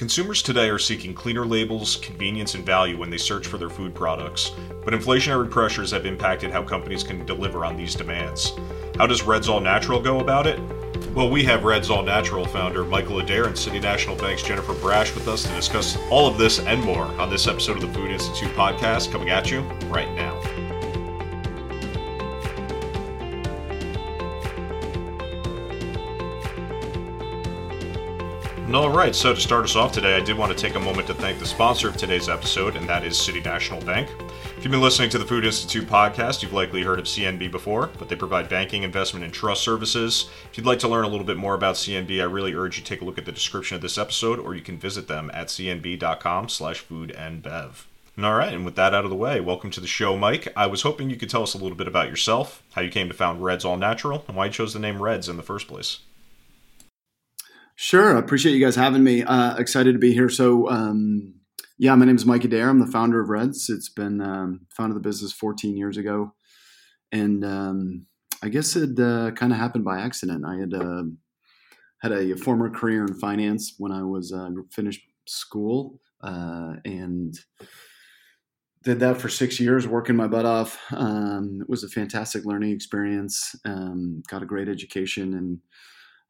Consumers today are seeking cleaner labels, convenience, and value when they search for their food products, but inflationary pressures have impacted how companies can deliver on these demands. How does Reds All Natural go about it? Well, we have Reds All Natural founder Michael Adair and City National Bank's Jennifer Braasch with us to discuss all of this and more on this episode of the Food Institute podcast coming at you right now. All right, so to start us off today, I did want to take a moment to thank the sponsor of today's episode, and that is City National Bank. If you've been listening to the Food Institute podcast, you've likely heard of CNB before, but they provide banking, investment, and trust services. If you'd like to learn a little bit more about CNB, I really urge you to take a look at the description of this episode, or you can visit them at cnb.com slash food and bev. All right, and with that out of the way, welcome to the show, Mike. I was hoping you could tell us a little bit about yourself, how you came to found Reds All Natural, and why you chose the name Reds in the first place. Sure. I appreciate you guys having me. Uh, excited to be here. So, um, yeah, my name is Mike Adair. I'm the founder of Reds. It's been um, founded the business 14 years ago. And um, I guess it uh, kind of happened by accident. I had uh, had a, former career in finance when I was uh, finished school uh, and did that for six years, working my butt off. Um, it was a fantastic learning experience. Um, got a great education and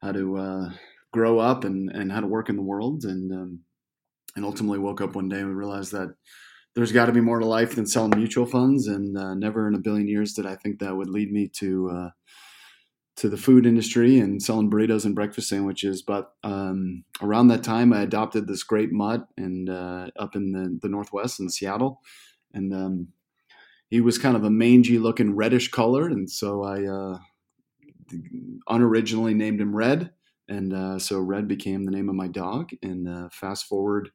how to uh, grow up and, and how to work in the world. And, um, and ultimately woke up one day and realized that there's got to be more to life than selling mutual funds. And uh, never in a billion years did I think that would lead me to, uh, to the food industry and selling burritos and breakfast sandwiches. But um, around that time, I adopted this great mutt and uh, up in the, the Northwest in Seattle. And um, he was kind of a mangy looking reddish color. And so I uh, unoriginally named him Red. And uh, so Red became the name of my dog. And uh, fast forward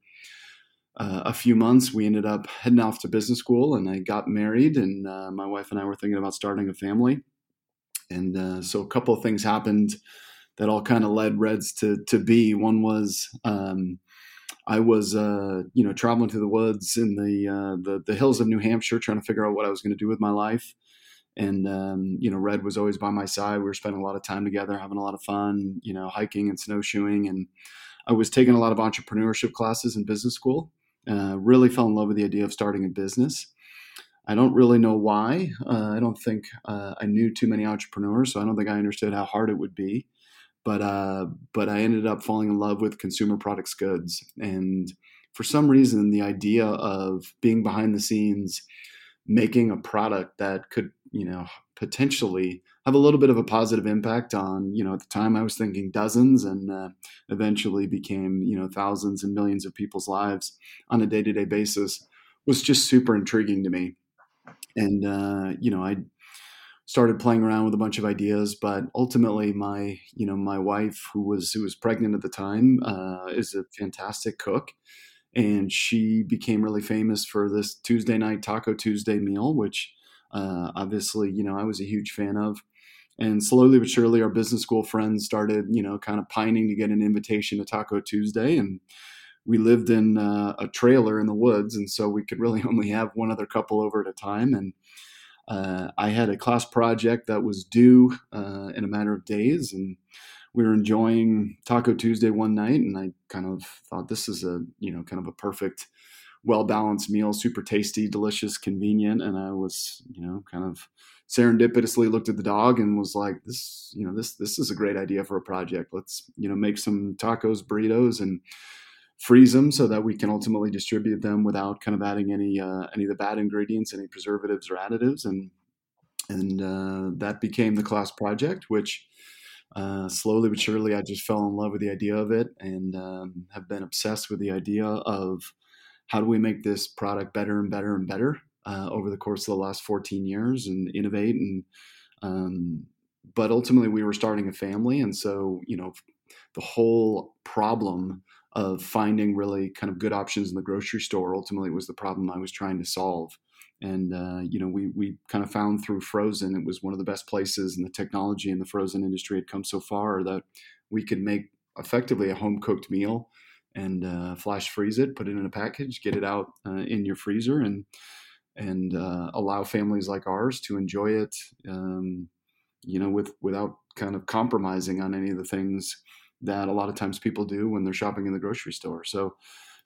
uh, a few months, we ended up heading off to business school and I got married. And uh, my wife and I were thinking about starting a family. And uh, so a couple of things happened that all kind of led Reds to, to be. One was um, I was, uh, you know, traveling through the woods in the, the, the hills of New Hampshire, trying to figure out what I was going to do with my life and um, you know red was always by my side. We were spending a lot of time together having a lot of fun you know hiking and snowshoeing. And i was taking a lot of entrepreneurship classes in business school. Uh, really fell in love with the idea of starting a business. I don't really know why. Uh, i don't think uh, i knew too many entrepreneurs so i don't think i understood how hard it would be. But uh, but i ended up falling in love with consumer products goods. And for some reason the idea of being behind the scenes making a product that could you know potentially have a little bit of a positive impact on you know at the time i was thinking dozens and uh, eventually became you know thousands and millions of people's lives on a day-to-day basis was just super intriguing to me. And uh, you know i started playing around with a bunch of ideas but ultimately my you know my wife who was who was pregnant at the time uh, is a fantastic cook. And she became really famous for this tuesday night taco tuesday meal which uh, obviously, you know, I was a huge fan of. And slowly but surely, our business school friends started, you know, kind of pining to get an invitation to Taco Tuesday. And we lived in uh, a trailer in the woods. And so we could really only have one other couple over at a time. And uh, I had a class project that was due uh, in a matter of days. And we were enjoying Taco Tuesday one night. And I kind of thought this is a, you know, kind of a perfect well balanced meal, super tasty, delicious, convenient. And I was, you know, kind of serendipitously looked at the dog and was like, this, you know, this this is a great idea for a project. Let's, you know, make some tacos, burritos, and freeze them so that we can ultimately distribute them without kind of adding any uh, any of the bad ingredients, any preservatives or additives, and and uh, that became the class project, which. Uh, slowly but surely, I just fell in love with the idea of it and um, have been obsessed with the idea of how do we make this product better and better and better uh, over the course of the last 14 years and innovate and um, but ultimately we were starting a family and so you know the whole problem of finding really kind of good options in the grocery store ultimately was the problem i was trying to solve. And uh, you know we we kind of found through frozen it was one of the best places and the technology in the frozen industry had come so far that we could make effectively a home cooked meal and uh, flash freeze it, put it in a package, get it out uh, in your freezer, and and uh, allow families like ours to enjoy it, um, you know, with without kind of compromising on any of the things that a lot of times people do when they're shopping in the grocery store. So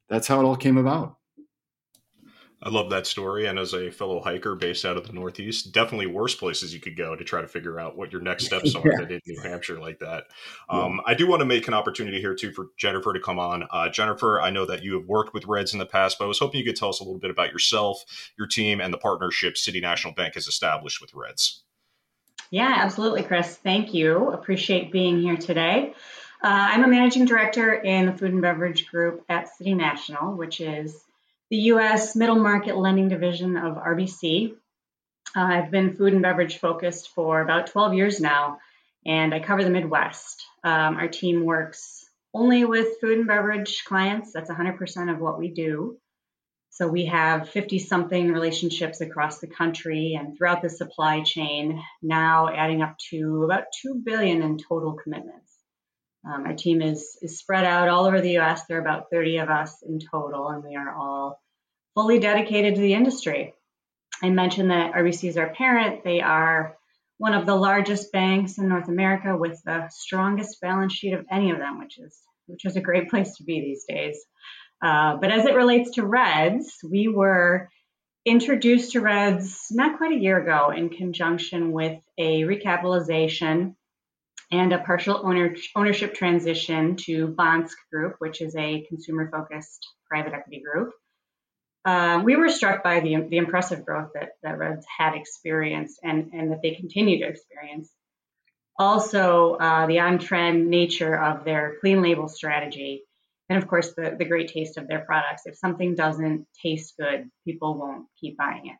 that's how it all came about. I love that story. And as a fellow hiker based out of the Northeast, definitely worse places you could go to try to figure out what your next steps are yeah. than in New Hampshire like that. Um, yeah. I do want to make an opportunity here too for Jennifer to come on. Uh, Jennifer, I know that you have worked with Reds in the past, but I was hoping you could tell us a little bit about yourself, your team, and the partnership City National Bank has established with Reds. Yeah, absolutely, Chris. Thank you. Appreciate being here today. Uh, I'm a managing director in the food and beverage group at City National, which is the U.S. middle market lending division of RBC. Uh, I've been food and beverage focused for about 12 years now, and I cover the Midwest. Um, our team works only with food and beverage clients. That's 100% of what we do. So we have 50 something relationships across the country and throughout the supply chain, now adding up to about 2 billion in total commitments. Um, our team is, is spread out all over the US. There are about 30 of us in total, and we are all fully dedicated to the industry. I mentioned that RBC is our parent. They are one of the largest banks in North America with the strongest balance sheet of any of them, which is which is a great place to be these days. Uh, but as it relates to Reds, we were introduced to Reds not quite a year ago in conjunction with a recapitalization and a partial owner, ownership transition to Bansk Group, which is a consumer focused private equity group. Uh, we were struck by the, the impressive growth that, that Reds had experienced and, and that they continue to experience. Also, uh, the on trend nature of their clean label strategy. And of course, the, the great taste of their products. If something doesn't taste good, people won't keep buying it.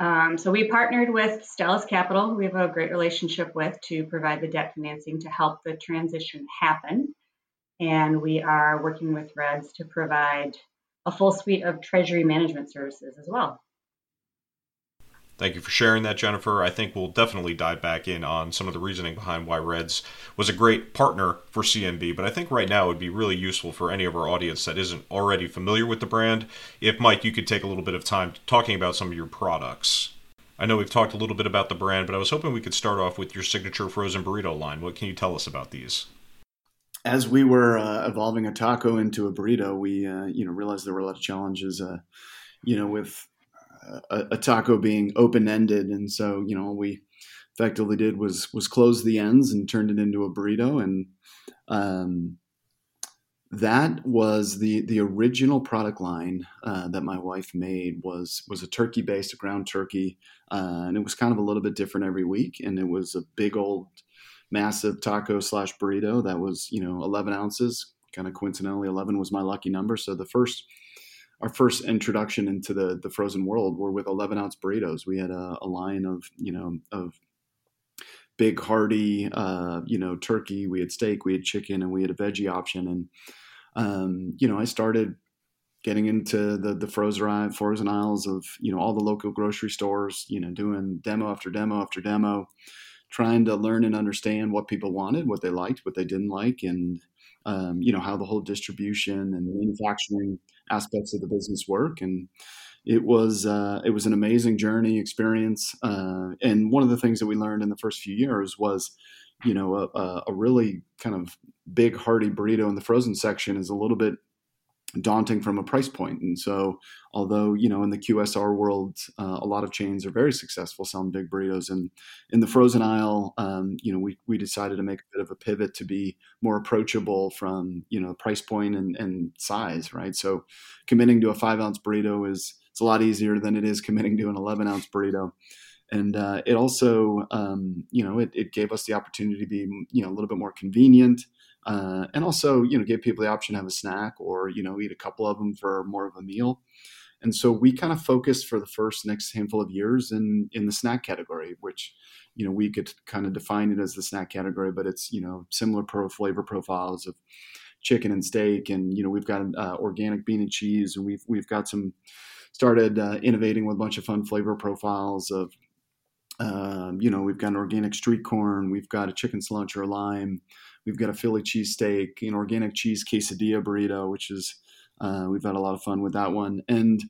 Um, so we partnered with Stellus Capital, we have a great relationship with, to provide the debt financing to help the transition happen. And we are working with Reds to provide a full suite of treasury management services as well. Thank you for sharing that, Jennifer. I think we'll definitely dive back in on some of the reasoning behind why Reds was a great partner for CNB. But I think right now it would be really useful for any of our audience that isn't already familiar with the brand if, Mike, you could take a little bit of time talking about some of your products. I know we've talked a little bit about the brand, but I was hoping we could start off with your signature frozen burrito line. What can you tell us about these? As we were uh, evolving a taco into a burrito, we uh, you know realized there were a lot of challenges. Uh, you know, with a, a taco being open ended, and so you know we effectively did was was close the ends and turned it into a burrito, and um, that was the the original product line uh, that my wife made was was a turkey based ground turkey uh, and it was kind of a little bit different every week. And it was a big old massive taco slash burrito that was you know 11 ounces kind of coincidentally 11 was my lucky number. So the first our first introduction into the the frozen world were with 11 ounce burritos. We had a, a line of you know of big hearty uh, you know turkey. We had steak, we had chicken, and we had a veggie option. And um, you know, I started getting into the the frozen frozen aisles of you know all the local grocery stores. You know, doing demo after demo after demo, trying to learn and understand what people wanted, what they liked, what they didn't like, and um, you know how the whole distribution and manufacturing aspects of the business work and it was uh, it was an amazing journey experience uh, and one of the things that we learned in the first few years was you know a, a really kind of big hearty burrito in the frozen section is a little bit daunting from a price point. And so, although you know in the QSR world, uh, a lot of chains are very successful selling big burritos, and in the frozen aisle, um, you know, we we decided to make a bit of a pivot to be more approachable from you know price point and, and size, right? So, committing to a five ounce burrito is it's a lot easier than it is committing to an eleven ounce burrito. And uh, it also, um, you know, it, it gave us the opportunity to be, you know, a little bit more convenient, uh, and also you know give people the option to have a snack or you know eat a couple of them for more of a meal. And so we kind of focused for the first next handful of years in in the snack category which you know we could kind of define it as the snack category but it's you know similar pro flavor profiles of chicken and steak. And you know we've got uh, organic bean and cheese and we've we've got some started uh, innovating with a bunch of fun flavor profiles of um, you know we've got an organic street corn we've got a chicken cilantro lime We've got a Philly cheesesteak, an organic cheese quesadilla burrito, which is uh, we've had a lot of fun with that one. And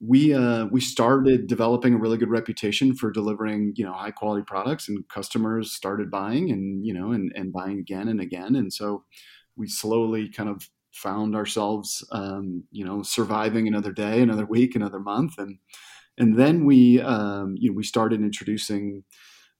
we uh, we started developing a really good reputation for delivering you know high quality products, and customers started buying and you know and, and buying again and again, and so we slowly kind of found ourselves um, you know surviving another day, another week, another month, and and then we um, you know we started introducing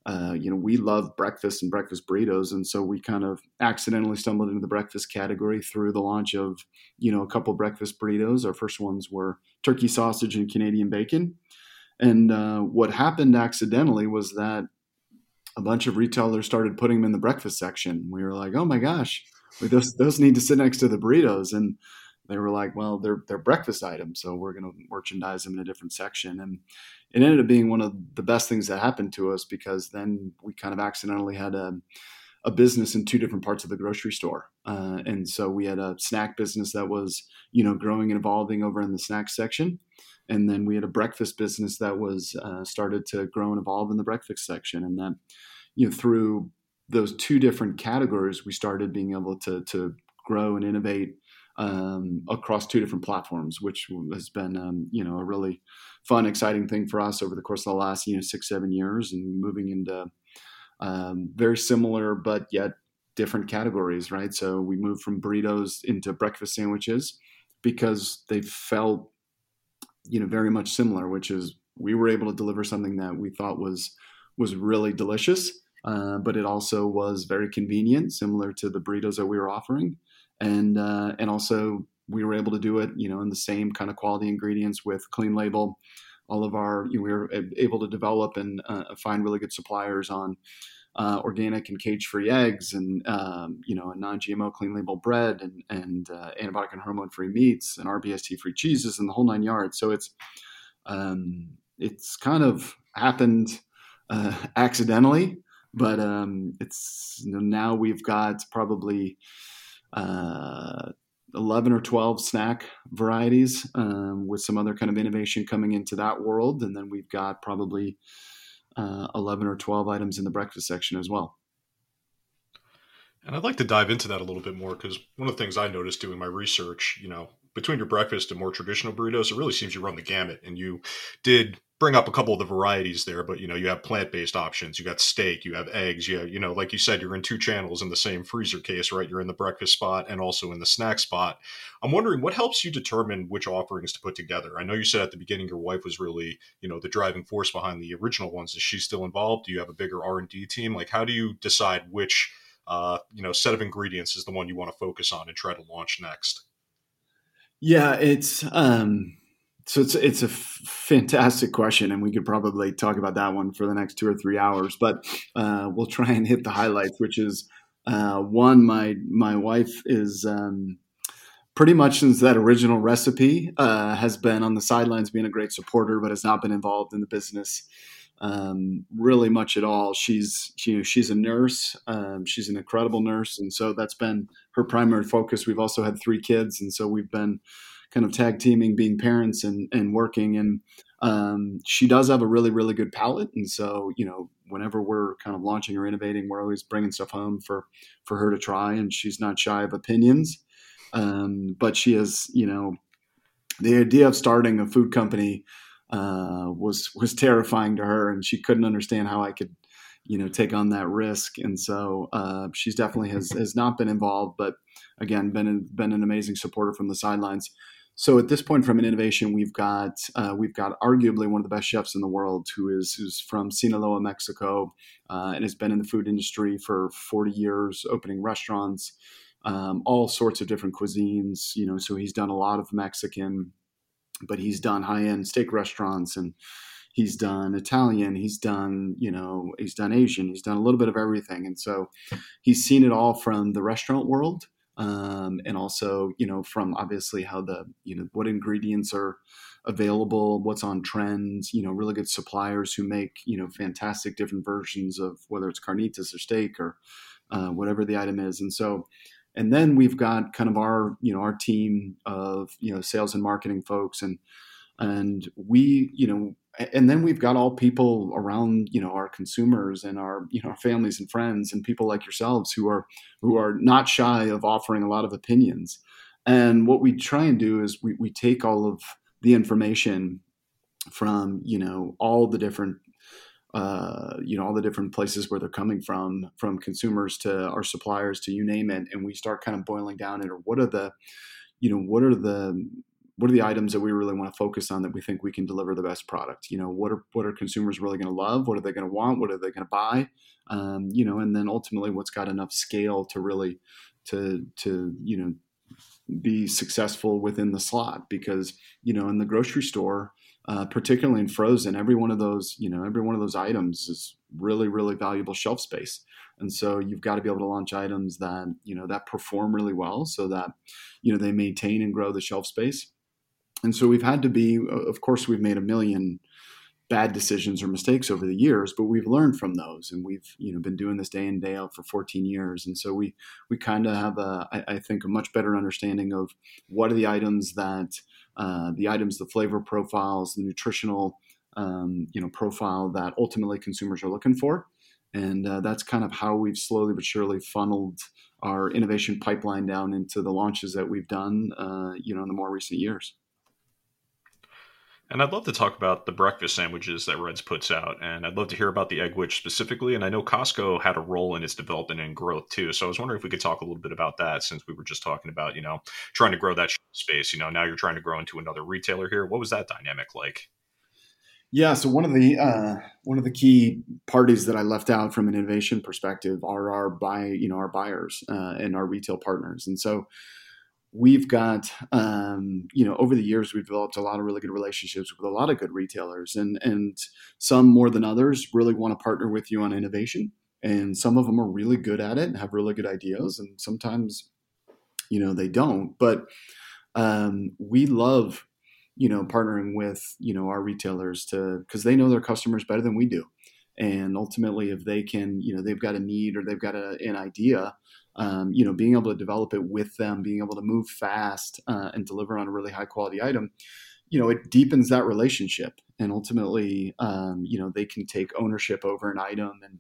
uh, you know, we love breakfast and breakfast burritos, and so we kind of accidentally stumbled into the breakfast category through the launch of, you know, a couple breakfast burritos. Our first ones were turkey sausage and Canadian bacon, and uh, what happened accidentally was that a bunch of retailers started putting them in the breakfast section. We were like, oh my gosh, those those need to sit next to the burritos, and they were like, well, they're they're breakfast items, so we're going to merchandise them in a different section, and it ended up being one of the best things that happened to us because then we kind of accidentally had a, a business in two different parts of the grocery store. Uh, and so we had a snack business that was, you know, growing and evolving over in the snack section. And then we had a breakfast business that was uh, started to grow and evolve in the breakfast section. And then, you know, through those two different categories, we started being able to, to grow and innovate um, across two different platforms, which has been, um, you know, a really fun, exciting thing for us over the course of the last you know six seven years, and moving into um, very similar but yet different categories, right? So we moved from burritos into breakfast sandwiches because they felt you know very much similar, which is we were able to deliver something that we thought was was really delicious, uh, but it also was very convenient, similar to the burritos that we were offering, and uh, and also we were able to do it, you know, in the same kind of quality ingredients with clean label. All of our, you know, we were able to develop and uh, find really good suppliers on uh, organic and cage-free eggs, and um, you know, a non-GMO clean label bread, and and uh, antibiotic and hormone-free meats, and RBST-free cheeses, and the whole nine yards. So it's um, it's kind of happened uh, accidentally, but um, it's you know, now we've got probably uh, 11 or 12 snack varieties um, with some other kind of innovation coming into that world. And then we've got probably uh, 11 or 12 items in the breakfast section as well. And I'd like to dive into that a little bit more because one of the things I noticed doing my research, you know, between your breakfast and more traditional burritos, it really seems you run the gamut. And you did bring up a couple of the varieties there, but you know, you have plant-based options, you got steak, you have eggs, you have, you know, like you said, you're in two channels in the same freezer case, right? You're in the breakfast spot and also in the snack spot. I'm wondering what helps you determine which offerings to put together. I know you said at the beginning your wife was really, you know, the driving force behind the original ones. Is she still involved? Do you have a bigger R&D team? Like how do you decide which uh, you know, set of ingredients is the one you want to focus on and try to launch next? Yeah, it's um so it's it's a fantastic question, and we could probably talk about that one for the next two or three hours. But uh, we'll try and hit the highlights, which is uh, one. My my wife is um, pretty much since that original recipe uh, has been on the sidelines, being a great supporter, but has not been involved in the business um, really much at all. She's she, you know, she's a nurse. Um, she's an incredible nurse, and so that's been her primary focus. We've also had three kids, and so we've been kind of tag teaming, being parents and and working. And um, she does have a really really good palate, and so you know whenever we're kind of launching or innovating, we're always bringing stuff home for for her to try, and she's not shy of opinions. Um, but she is, you know, the idea of starting a food company uh, was was terrifying to her, and she couldn't understand how I could, you know, take on that risk. And so uh, she's definitely has has not been involved, but again, been been an amazing supporter from the sidelines. So at this point, from an innovation, we've got uh, we've got arguably one of the best chefs in the world, who is who's from Sinaloa, Mexico, uh, and has been in the food industry for 40 years, opening restaurants, um, all sorts of different cuisines. You know, so he's done a lot of Mexican, but he's done high end steak restaurants and he's done Italian, he's done, you know, he's done Asian, he's done a little bit of everything. And so he's seen it all from the restaurant world um, and also you know from obviously how the you know what ingredients are available what's on trends, you know really good suppliers who make you know fantastic different versions of whether it's carnitas or steak or uh, whatever the item is. And so and then we've got kind of our you know our team of you know sales and marketing folks. And and we you know and then we've got all people around you know our consumers and our you know our families and friends and people like yourselves who are who are not shy of offering a lot of opinions. And what we try and do is we, we take all of the information from you know all the different uh, you know all the different places where they're coming from from consumers to our suppliers to you name it and we start kind of boiling down it or what are the you know what are the what are the items that we really want to focus on that we think we can deliver the best product? You know what are what are consumers really going to love? What are they going to want? What are they going to buy? Um, you know and then ultimately what's got enough scale to really to to you know be successful within the slot because you know in the grocery store uh, particularly in frozen every one of those you know every one of those items is really really valuable shelf space. And so you've got to be able to launch items that you know that perform really well so that you know they maintain and grow the shelf space and so we've had to be of course we've made a million bad decisions or mistakes over the years, but we've learned from those, and we've you know been doing this day in day out for 14 years, and so we we kind of have a I, I think a much better understanding of what are the items that uh, the items, the flavor profiles, the nutritional um, you know profile that ultimately consumers are looking for, and uh, that's kind of how we've slowly but surely funneled our innovation pipeline down into the launches that we've done uh, you know in the more recent years. And I'd love to talk about the breakfast sandwiches that Reds puts out, and I'd love to hear about the Egg'wich specifically. And I know Costco had a role in its development and growth too. So I was wondering if we could talk a little bit about that, since we were just talking about you know trying to grow that space. You know, now you're trying to grow into another retailer here. What was that dynamic like? Yeah, so one of the uh, one of the key parties that I left out from an innovation perspective are our buy, you know, our buyers uh, and our retail partners, and so we've got um, you know over the years we've developed a lot of really good relationships with a lot of good retailers and and some more than others really want to partner with you on innovation and some of them are really good at it and have really good ideas and sometimes you know they don't but um, we love you know partnering with you know our retailers to because they know their customers better than we do and ultimately if they can you know they've got a need or they've got a, an idea um, you know, being able to develop it with them, being able to move fast uh, and deliver on a really high quality item, you know, it deepens that relationship. And ultimately, um, you know, they can take ownership over an item. And,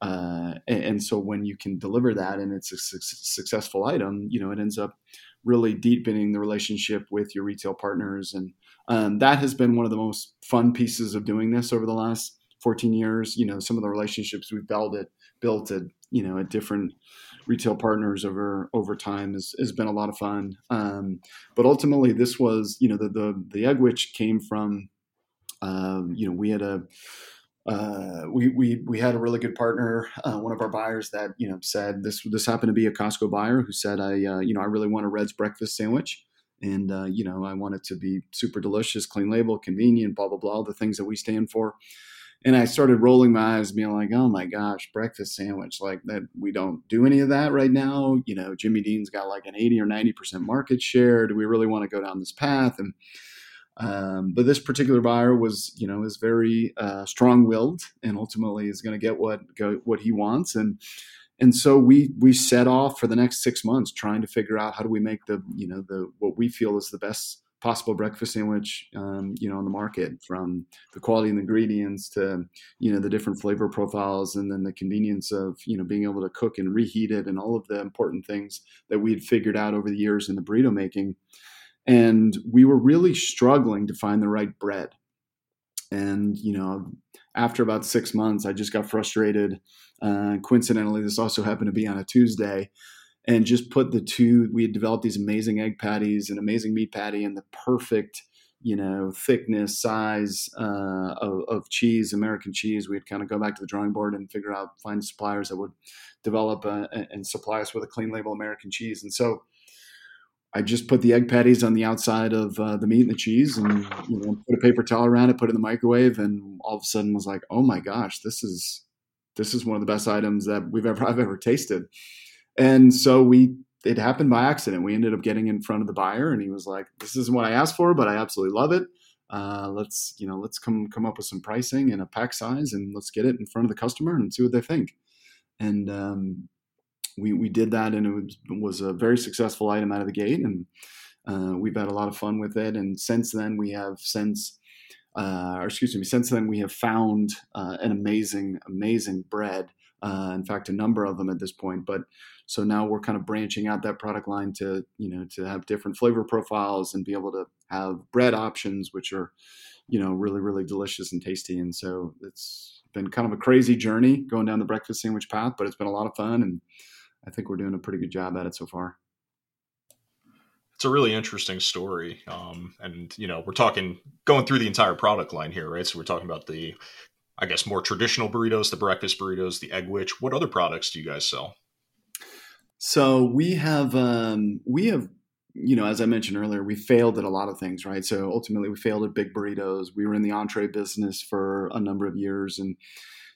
uh, and, so when you can deliver that and it's a su- successful item, you know, it ends up really deepening the relationship with your retail partners. And um, that has been one of the most fun pieces of doing this over the last 14 years. You know, some of the relationships we've built it built at, you know, at different retail partners over over time has, has been a lot of fun. Um, but ultimately, this was you know the the, the egg came from um, you know we had a uh, we, we we had a really good partner, uh, one of our buyers that you know said this this happened to be a Costco buyer who said I uh, you know I really want a Reds breakfast sandwich and uh, you know I want it to be super delicious, clean label, convenient, blah blah blah, the things that we stand for and I started rolling my eyes, being like, "Oh my gosh, breakfast sandwich! Like that, we don't do any of that right now. You know, Jimmy Dean's got like an eighty or ninety percent market share. Do we really want to go down this path?" And um, but this particular buyer was, you know, is very uh, strong-willed, and ultimately is going to get what go, what he wants. And and so we we set off for the next six months trying to figure out how do we make the you know the what we feel is the best possible breakfast sandwich, um, you know, on the market from the quality and ingredients to, you know, the different flavor profiles and then the convenience of, you know, being able to cook and reheat it and all of the important things that we had figured out over the years in the burrito making. And we were really struggling to find the right bread. And, you know, after about six months, I just got frustrated. Uh, coincidentally, this also happened to be on a Tuesday and just put the two we had developed these amazing egg patties and amazing meat patty and the perfect you know thickness size uh, of, of, cheese american cheese. We'd kind of go back to the drawing board and figure out find suppliers that would develop uh, and supply us with a clean label american cheese. And so i just put the egg patties on the outside of uh, the meat and the cheese and you know put a paper towel around it put it in the microwave and all of a sudden was like oh my gosh this is this is one of the best items that we've ever i've ever tasted and so we, it happened by accident. We ended up getting in front of the buyer, and he was like, "This isn't what I asked for, but I absolutely love it. Uh, let's, you know, let's come come up with some pricing and a pack size, and let's get it in front of the customer and see what they think." And um, we we did that, and it was, was, a very successful item out of the gate, and uh, we've had a lot of fun with it. And since then, we have since. Uh, or excuse me, since then we have found uh, an amazing, amazing bread. Uh, in fact, a number of them at this point. But so now we're kind of branching out that product line to you know to have different flavor profiles and be able to have bread options, which are you know, really, really delicious and tasty. And so it's been kind of a crazy journey going down the breakfast sandwich path, but it's been a lot of fun. And I think we're doing a pretty good job at it so far. It's a really interesting story. Um, and, you know, we're talking going through the entire product line here, right? So we're talking about the, I guess, more traditional burritos, the breakfast burritos, the Egg'wich. What other products do you guys sell? So we have, um, we have you know, as I mentioned earlier, we failed at a lot of things, right? So ultimately, we failed at big burritos. We were in the entree business for a number of years and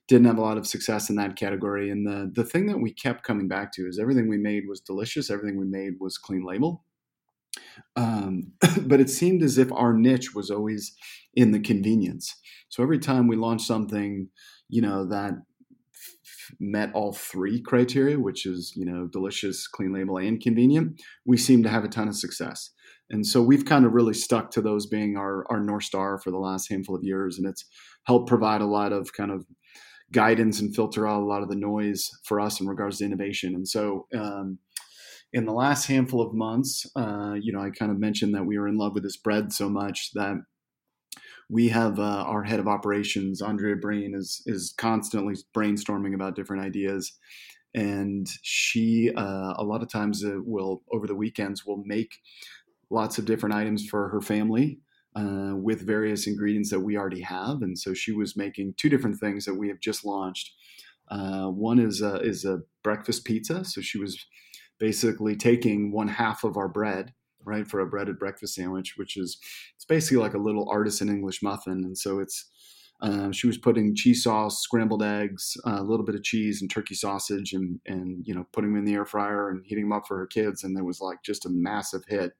didn't have a lot of success in that category. And the the thing that we kept coming back to is everything we made was delicious. Everything we made was clean label. Um, but it seemed as if our niche was always in the convenience. So every time we launched something, you know, that met all three criteria, which is you know delicious, clean label, and convenient, we seem to have a ton of success. And so we've kind of really stuck to those being our our north star for the last handful of years, and it's helped provide a lot of kind of guidance and filter out a lot of the noise for us in regards to innovation. And so. Um, in the last handful of months, uh, you know, I kind of mentioned that we were in love with this bread so much that we have uh, our head of operations, Andrea Breen, is is constantly brainstorming about different ideas, and she uh, a lot of times uh, will over the weekends will make lots of different items for her family uh, with various ingredients that we already have, and so she was making two different things that we have just launched. Uh, one is a, is a breakfast pizza, so she was basically taking one half of our bread right, for a breaded breakfast sandwich, which is it's basically like a little artisan English muffin. And so it's uh, she was putting cheese sauce, scrambled eggs, uh, a little bit of cheese, and turkey sausage, and and you know putting them in the air fryer and heating them up for her kids, and it was like just a massive hit.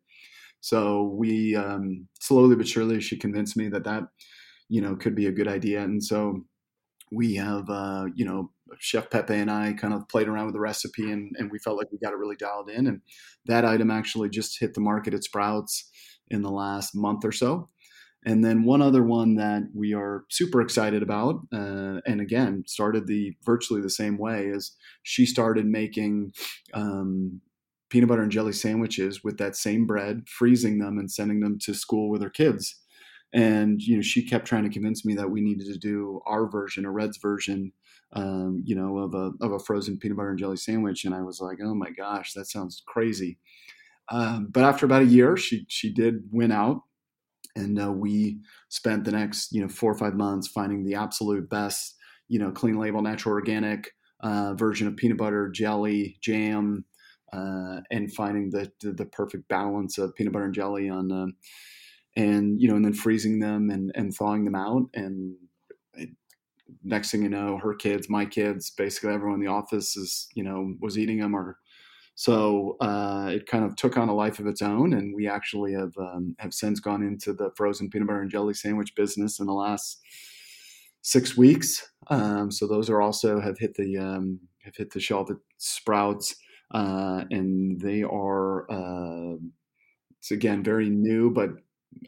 So we um, slowly but surely she convinced me that that you know could be a good idea, and so we have uh, you know chef pepe and i kind of played around with the recipe and, and we felt like we got it really dialed in. And that item actually just hit the market at sprouts in the last month or so. And then one other one that we are super excited about uh, and again started the virtually the same way is she started making um, peanut butter and jelly sandwiches with that same bread freezing them and sending them to school with her kids. And you know she kept trying to convince me that we needed to do our version a red's version um, you know of a, of a frozen peanut butter and jelly sandwich and i was like oh my gosh that sounds crazy um, but after about a year she she did win out and uh, we spent the next you know four or five months finding the absolute best you know clean label natural organic uh, version of peanut butter jelly jam uh, and finding the, the, the perfect balance of peanut butter and jelly on um, and you know, and then freezing them and and thawing them out. And next thing you know, her kids, my kids, basically everyone in the office is you know was eating them or. So uh, it kind of took on a life of its own, and we actually have um, have since gone into the frozen peanut butter and jelly sandwich business in the last six weeks. Um, so those are also have hit the um, have hit the shelf at Sprouts, uh, and they are uh, it's again very new, but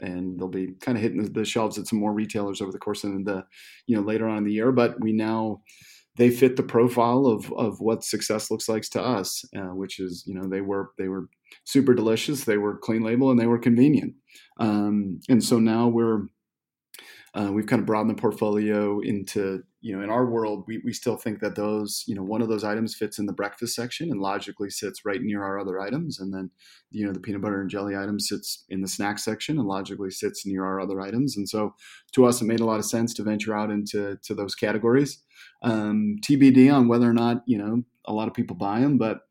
and they'll be kind of hitting the shelves at some more retailers over the course of the you know later on in the year but we now they fit the profile of of what success looks like to us uh, which is you know they were they were super delicious they were clean label and they were convenient. Um, and so now we're uh, we've kind of broadened the portfolio into you know in our world we, we still think that those you know one of those items fits in the breakfast section and logically sits right near our other items and then you know the peanut butter and jelly item sits in the snack section and logically sits near our other items and so to us it made a lot of sense to venture out into to those categories um, tbd on whether or not you know a lot of people buy them but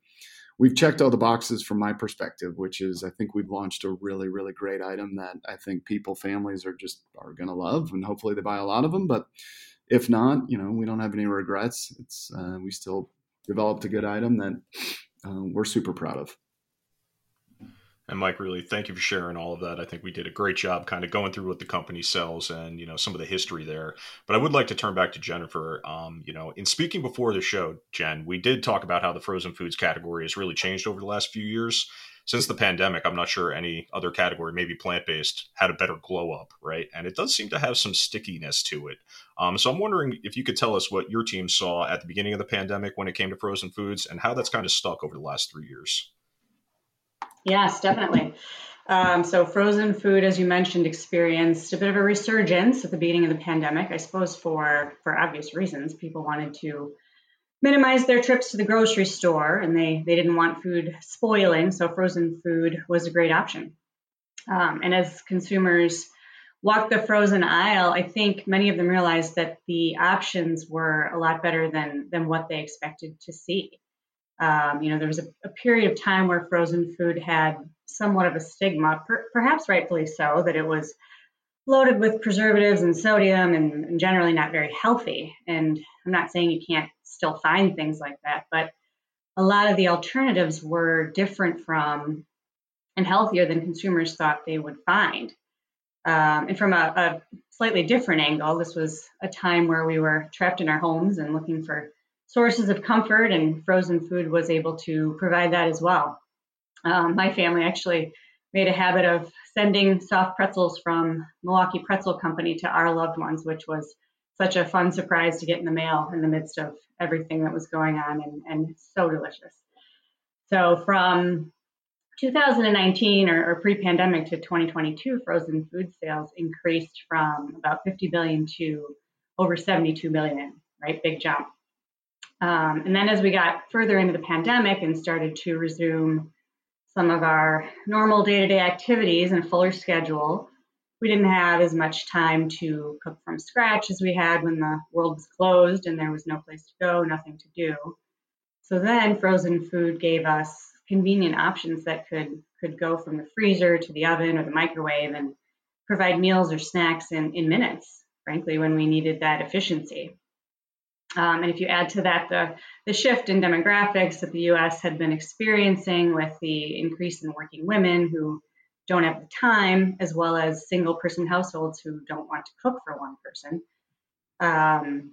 we've checked all the boxes from my perspective, which is I think we've launched a really, really great item that I think people, families are just are going to love, and hopefully they buy a lot of them. But if not, you know, we don't have any regrets. It's uh, we still developed a good item that uh, we're super proud of. And Mike, really, thank you for sharing all of that. I think we did a great job kind of going through what the company sells and, you know, some of the history there. But I would like to turn back to Jennifer. Um, you know, in speaking before the show, Jen, we did talk about how the frozen foods category has really changed over the last few years. Since the pandemic, I'm not sure any other category, maybe plant based, had a better glow up, right? And it does seem to have some stickiness to it. Um, so I'm wondering if you could tell us what your team saw at the beginning of the pandemic when it came to frozen foods and how that's kind of stuck over the last three years. Yes, definitely. Um, so, frozen food, as you mentioned, experienced a bit of a resurgence at the beginning of the pandemic. I suppose for for obvious reasons, people wanted to minimize their trips to the grocery store, and they they didn't want food spoiling. So, frozen food was a great option. Um, and as consumers walked the frozen aisle, I think many of them realized that the options were a lot better than than what they expected to see. Um, you know, there was a, a, period of time where frozen food had somewhat of a stigma, per, perhaps rightfully so, that it was loaded with preservatives and sodium and, and, generally not very healthy. And I'm not saying you can't still find things like that, but a lot of the alternatives were different from and healthier than consumers thought they would find. Um, and from a, a slightly different angle, this was a time where we were trapped in our homes and looking for sources of comfort, and frozen food was able to provide that as well. Um, my family actually made a habit of sending soft pretzels from Milwaukee Pretzel Company to our loved ones, which was such a fun surprise to get in the mail in the midst of everything that was going on and, and so delicious. So from 2019 or, or pre-pandemic to 2022, frozen food sales increased from about 50 billion to over 72 billion, right? Big jump. Um, and then as we got further into the pandemic and started to resume some of our normal day-to-day activities and fuller schedule, we didn't have as much time to cook from scratch as we had when the world was closed and there was no place to go, nothing to do. So then frozen food gave us convenient options that could could go from the freezer to the oven or the microwave and provide meals or snacks in, in minutes, frankly, when we needed that efficiency. Um, and if you add to that the, the shift in demographics that the US had been experiencing with the increase in working women who don't have the time, as well as single person households who don't want to cook for one person, um,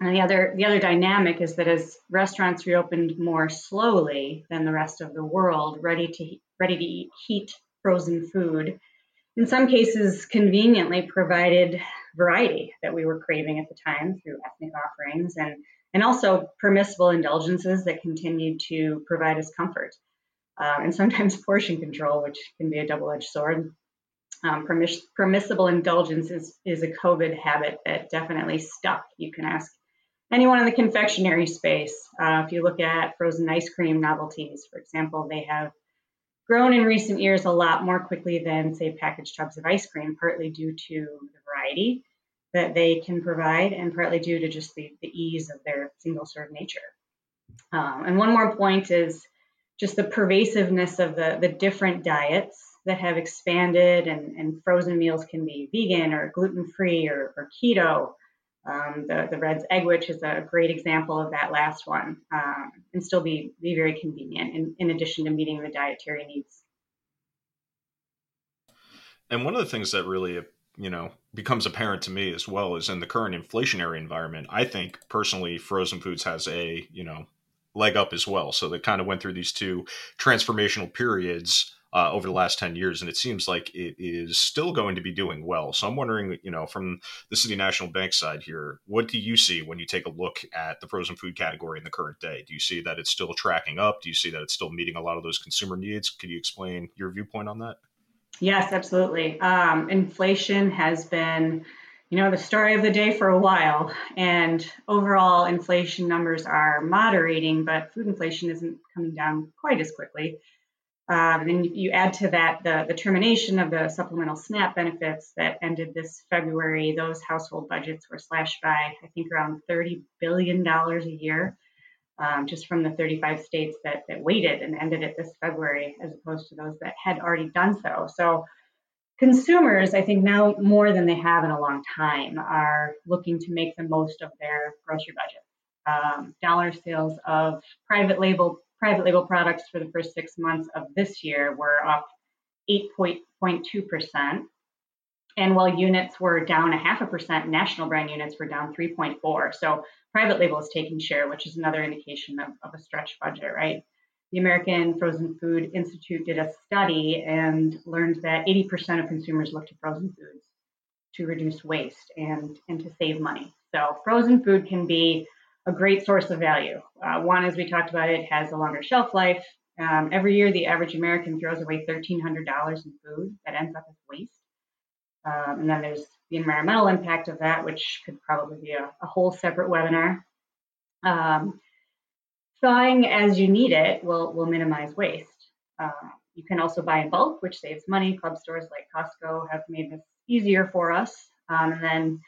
and the other the other dynamic is that as restaurants reopened more slowly than the rest of the world, ready to ready to eat heat frozen food, in some cases conveniently provided variety that we were craving at the time through ethnic offerings and and also permissible indulgences that continued to provide us comfort. Um, and sometimes portion control, which can be a double-edged sword. Um, permiss- permissible indulgence is, is a COVID habit that definitely stuck. You can ask anyone in the confectionery space. Uh, if you look at frozen ice cream novelties, for example, they have grown in recent years a lot more quickly than, say, packaged tubs of ice cream, partly due to the variety that they can provide and partly due to just the, the ease of their single serve nature. Um, and one more point is just the pervasiveness of the, the different diets that have expanded, and, and frozen meals can be vegan or gluten free or, or keto um, the, the Red's Egg'wich is a great example of that last one um, and still be, be very convenient in, in addition to meeting the dietary needs. And one of the things that really, you know, becomes apparent to me as well is in the current inflationary environment, I think personally frozen foods has a, you know, leg up as well. So they kind of went through these two transformational periods uh, over the last 10 years, and it seems like it is still going to be doing well. So I'm wondering, you know, from the City National Bank side here, what do you see when you take a look at the frozen food category in the current day? Do you see that it's still tracking up? Do you see that it's still meeting a lot of those consumer needs? Could you explain your viewpoint on that? Yes, absolutely. Um, inflation has been, you know, the story of the day for a while, and overall inflation numbers are moderating, but food inflation isn't coming down quite as quickly. Um, and you add to that the, the termination of the supplemental SNAP benefits that ended this February. Those household budgets were slashed by, I think, around $30 billion a year, um, just from the 35 states that, that waited and ended it this February, as opposed to those that had already done so. So, consumers, I think now more than they have in a long time, are looking to make the most of their grocery budget. Um, dollar sales of private label private label products for the first six months of this year were up 8.2%. And while units were down a half a percent, national brand units were down 3.4. So private label is taking share, which is another indication of, of a stretched budget, right? The American Frozen Food Institute did a study and learned that 80% of consumers look to frozen foods to reduce waste and, and to save money. So frozen food can be a great source of value. Uh, one, as we talked about, it has a longer shelf life Um, every year, the average American throws away $1,300 in food that ends up as waste. Um, and then there's the environmental impact of that, which could probably be a, a whole separate webinar. Um, thawing as you need it will, will minimize waste. Uh, you can also buy in bulk, which saves money. Club stores like Costco have made this easier for us. Um, and then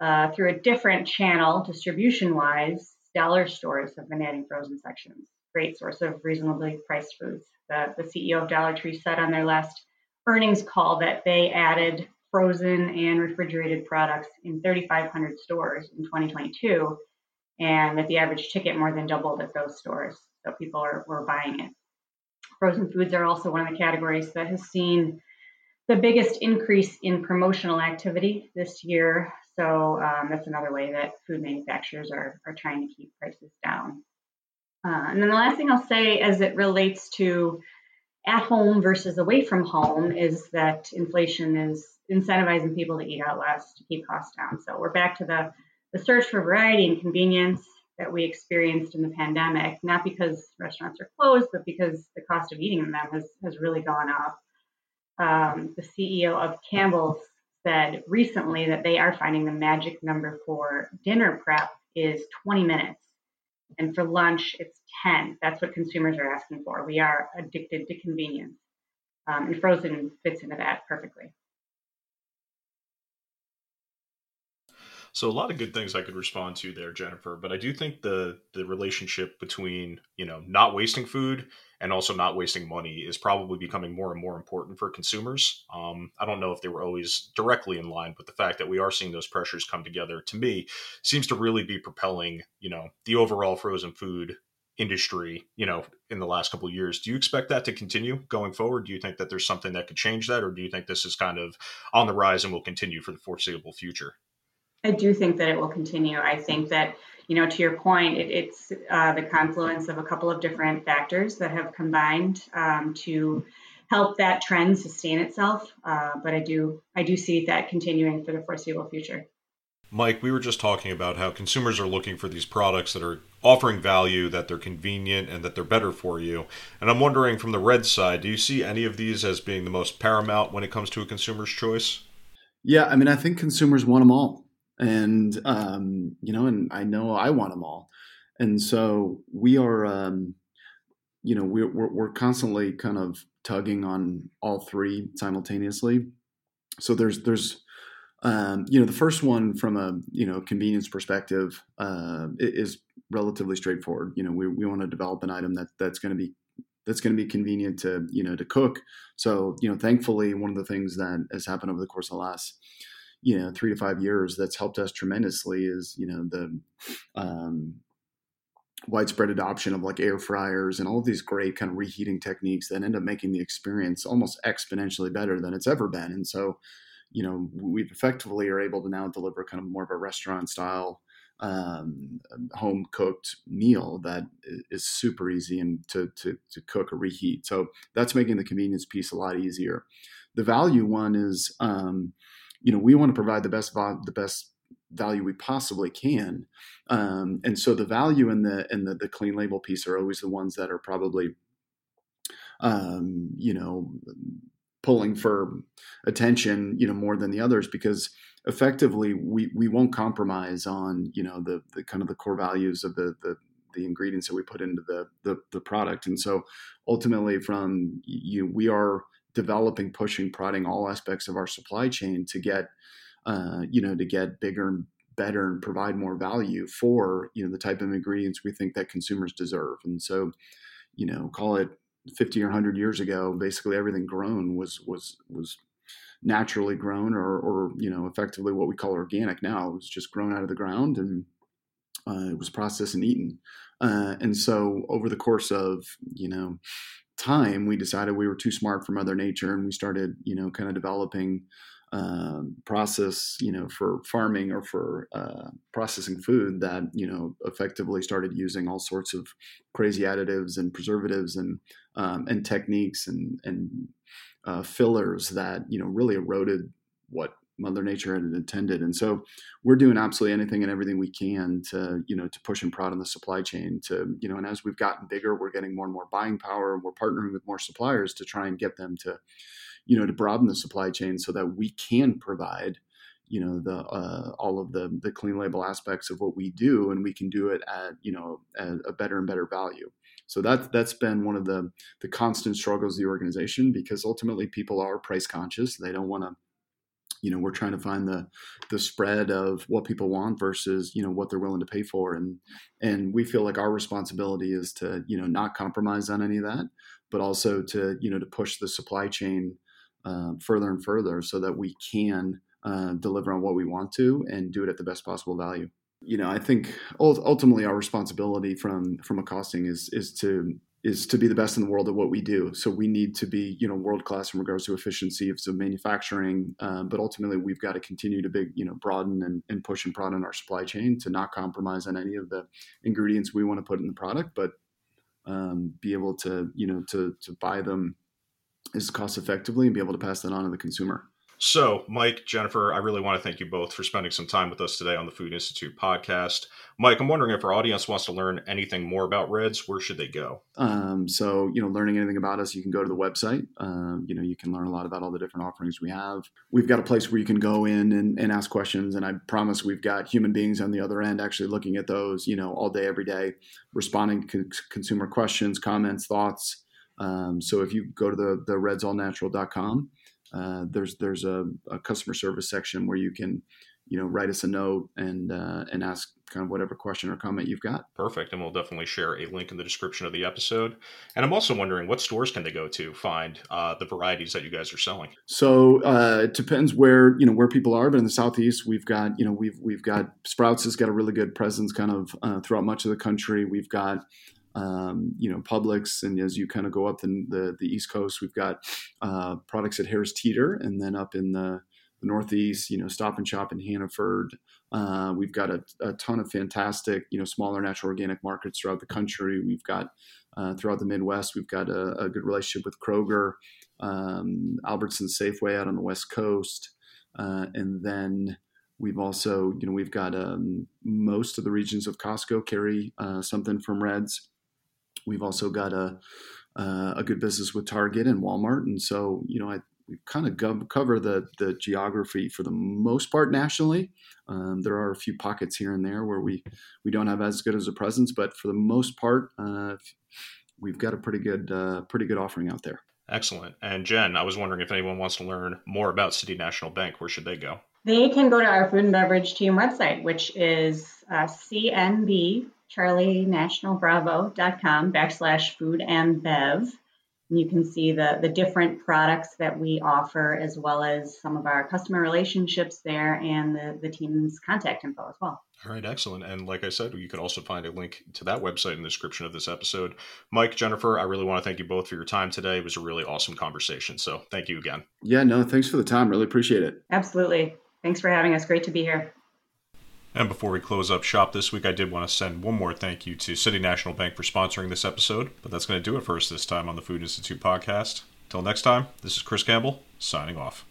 uh, through a different channel, distribution wise, dollar stores have been adding frozen sections. Great source of reasonably priced foods. The, the CEO of Dollar Tree said on their last earnings call that they added frozen and refrigerated products in 3,500 stores in 2022, and that the average ticket more than doubled at those stores. So people are were buying it. Frozen foods are also one of the categories that has seen the biggest increase in promotional activity this year. So um, that's another way that food manufacturers are, are trying to keep prices down. Uh, and then the last thing I'll say as it relates to at home versus away from home is that inflation is incentivizing people to eat out less to keep costs down. So we're back to the, the search for variety and convenience that we experienced in the pandemic, not because restaurants are closed, but because the cost of eating in them has, has really gone up. Um, the CEO of Campbell's said recently that they are finding the magic number for dinner prep is 20 minutes. And for lunch, it's 10. That's what consumers are asking for. We are addicted to convenience. Um, and frozen fits into that perfectly. So a lot of good things I could respond to there, Jennifer. But I do think the the relationship between you know not wasting food and also not wasting money is probably becoming more and more important for consumers. Um, I don't know if they were always directly in line, but the fact that we are seeing those pressures come together to me seems to really be propelling you know the overall frozen food industry you know in the last couple of years do you expect that to continue going forward do you think that there's something that could change that or do you think this is kind of on the rise and will continue for the foreseeable future I do think that it will continue. I think that, you know, to your point, it, it's uh, the confluence of a couple of different factors that have combined um, to help that trend sustain itself. Uh, but I do, I do see that continuing for the foreseeable future. Mike, we were just talking about how consumers are looking for these products that are offering value, that they're convenient, and that they're better for you. And I'm wondering from the red side, do you see any of these as being the most paramount when it comes to a consumer's choice? Yeah, I mean, I think consumers want them all and um, you know, and I know I want them all, and so we are, um, you know, we're, we're we're constantly kind of tugging on all three simultaneously. So there's there's um, you know the first one from a you know convenience perspective uh, is relatively straightforward. You know, we we want to develop an item that that's going to be that's going to be convenient to you know to cook. So you know, thankfully, one of the things that has happened over the course of the last you know three to five years that's helped us tremendously is you know the um, widespread adoption of like air fryers and all of these great kind of reheating techniques that end up making the experience almost exponentially better than it's ever been and so you know we effectively are able to now deliver kind of more of a restaurant style um, home cooked meal that is super easy and to, to, to cook or reheat. So that's making the convenience piece a lot easier. The value one is um, you know we want to provide the best the best value we possibly can. Um, and so the value in the in the, the clean label piece are always the ones that are probably um, you know pulling for attention you know more than the others because effectively we we won't compromise on you know the the kind of the core values of the the the ingredients that we put into the, the, the product. And so ultimately from you we are developing, pushing, prodding all aspects of our supply chain to get, uh, you know, to get bigger and better and provide more value for you know the type of ingredients we think that consumers deserve. And so, you know, call it 50 or 100 years ago, basically everything grown was was was naturally grown or, or you know effectively what we call organic now it was just grown out of the ground and uh, it was processed and eaten uh, and so over the course of you know time, we decided we were too smart for Mother Nature, and we started, you know, kind of developing um, process, you know, for farming or for uh, processing food that, you know, effectively started using all sorts of crazy additives and preservatives and um, and techniques and and uh, fillers that you know really eroded what Mother Nature had intended. And so we're doing absolutely anything and everything we can to, you know, to push and prod on the supply chain to, you know, and as we've gotten bigger, we're getting more and more buying power and we're partnering with more suppliers to try and get them to, you know, to broaden the supply chain so that we can provide, you know, the uh, all of the the clean label aspects of what we do, and we can do it at, you know, at a better and better value. So that's that's been one of the the constant struggles of the organization because ultimately people are price conscious. They don't want to you know we're trying to find the the spread of what people want versus you know what they're willing to pay for. And and we feel like our responsibility is to you know not compromise on any of that but also to you know to push the supply chain uh, further and further so that we can uh, deliver on what we want to and do it at the best possible value. You know i think ultimately our responsibility from from a costing is is to is to be the best in the world at what we do. So we need to be, you know, world class in regards to efficiency of some manufacturing. Um, but ultimately, we've got to continue to big, you know, broaden and, and push and broaden our supply chain to not compromise on any of the ingredients we want to put in the product, but um, be able to, you know, to to buy them as cost effectively and be able to pass that on to the consumer. So, Mike, Jennifer, I really want to thank you both for spending some time with us today on the Food Institute podcast. Mike, I'm wondering if our audience wants to learn anything more about Reds, where should they go? Um, so, you know, learning anything about us, you can go to the website. Um, you know, you can learn a lot about all the different offerings we have. We've got a place where you can go in and, and ask questions, and I promise we've got human beings on the other end actually looking at those, you know, all day, every day, responding to consumer questions, comments, thoughts. Um, so if you go to the, the redsallnatural.com, uh, there's there's a, a, customer service section where you can you know write us a note and uh, and ask kind of whatever question or comment you've got. Perfect and we'll definitely share a link in the description of the episode. And i'm also wondering what stores can they go to find uh, the varieties that you guys are selling? So uh, it depends where you know where people are but in the southeast we've got you know we've we've got sprouts has got a really good presence kind of uh, throughout much of the country. We've got um, you know, Publix, and as you kind of go up the, the, the East Coast, we've got uh, products at Harris Teeter, and then up in the, the Northeast, you know, Stop and Shop in Hannaford. Uh, we've got a, a, ton of fantastic, you know, smaller natural organic markets throughout the country. We've got uh, throughout the Midwest, we've got a, a good relationship with Kroger, um, Albertson Safeway out on the West Coast, uh, and then We've also, you know, we've got um, most of the regions of Costco carry uh, something from Reds. We've also got a uh, a good business with Target and Walmart, and so you know I we kind of go- cover the the geography for the most part nationally. Um, there are a few pockets here and there where we we don't have as good as a presence, but for the most part, uh, we've got a pretty good uh, pretty good offering out there. Excellent. And Jen, I was wondering if anyone wants to learn more about City National Bank, where should they go? They can go to our food and beverage team website, which is uh, CNB Charlie National Bravo.com backslash food and bev. And you can see the, the different products that we offer, as well as some of our customer relationships there and the, the team's contact info as well. All right, excellent. And like I said, you can also find a link to that website in the description of this episode. Mike, Jennifer, I really want to thank you both for your time today. It was a really awesome conversation. So thank you again. Yeah, no, thanks for the time. Really appreciate it. Absolutely. Thanks for having us. Great to be here. And before we close up shop this week, I did want to send one more thank you to City National Bank for sponsoring this episode. But that's going to do it for us this time on the Food Institute podcast. Till next time, this is Chris Campbell signing off.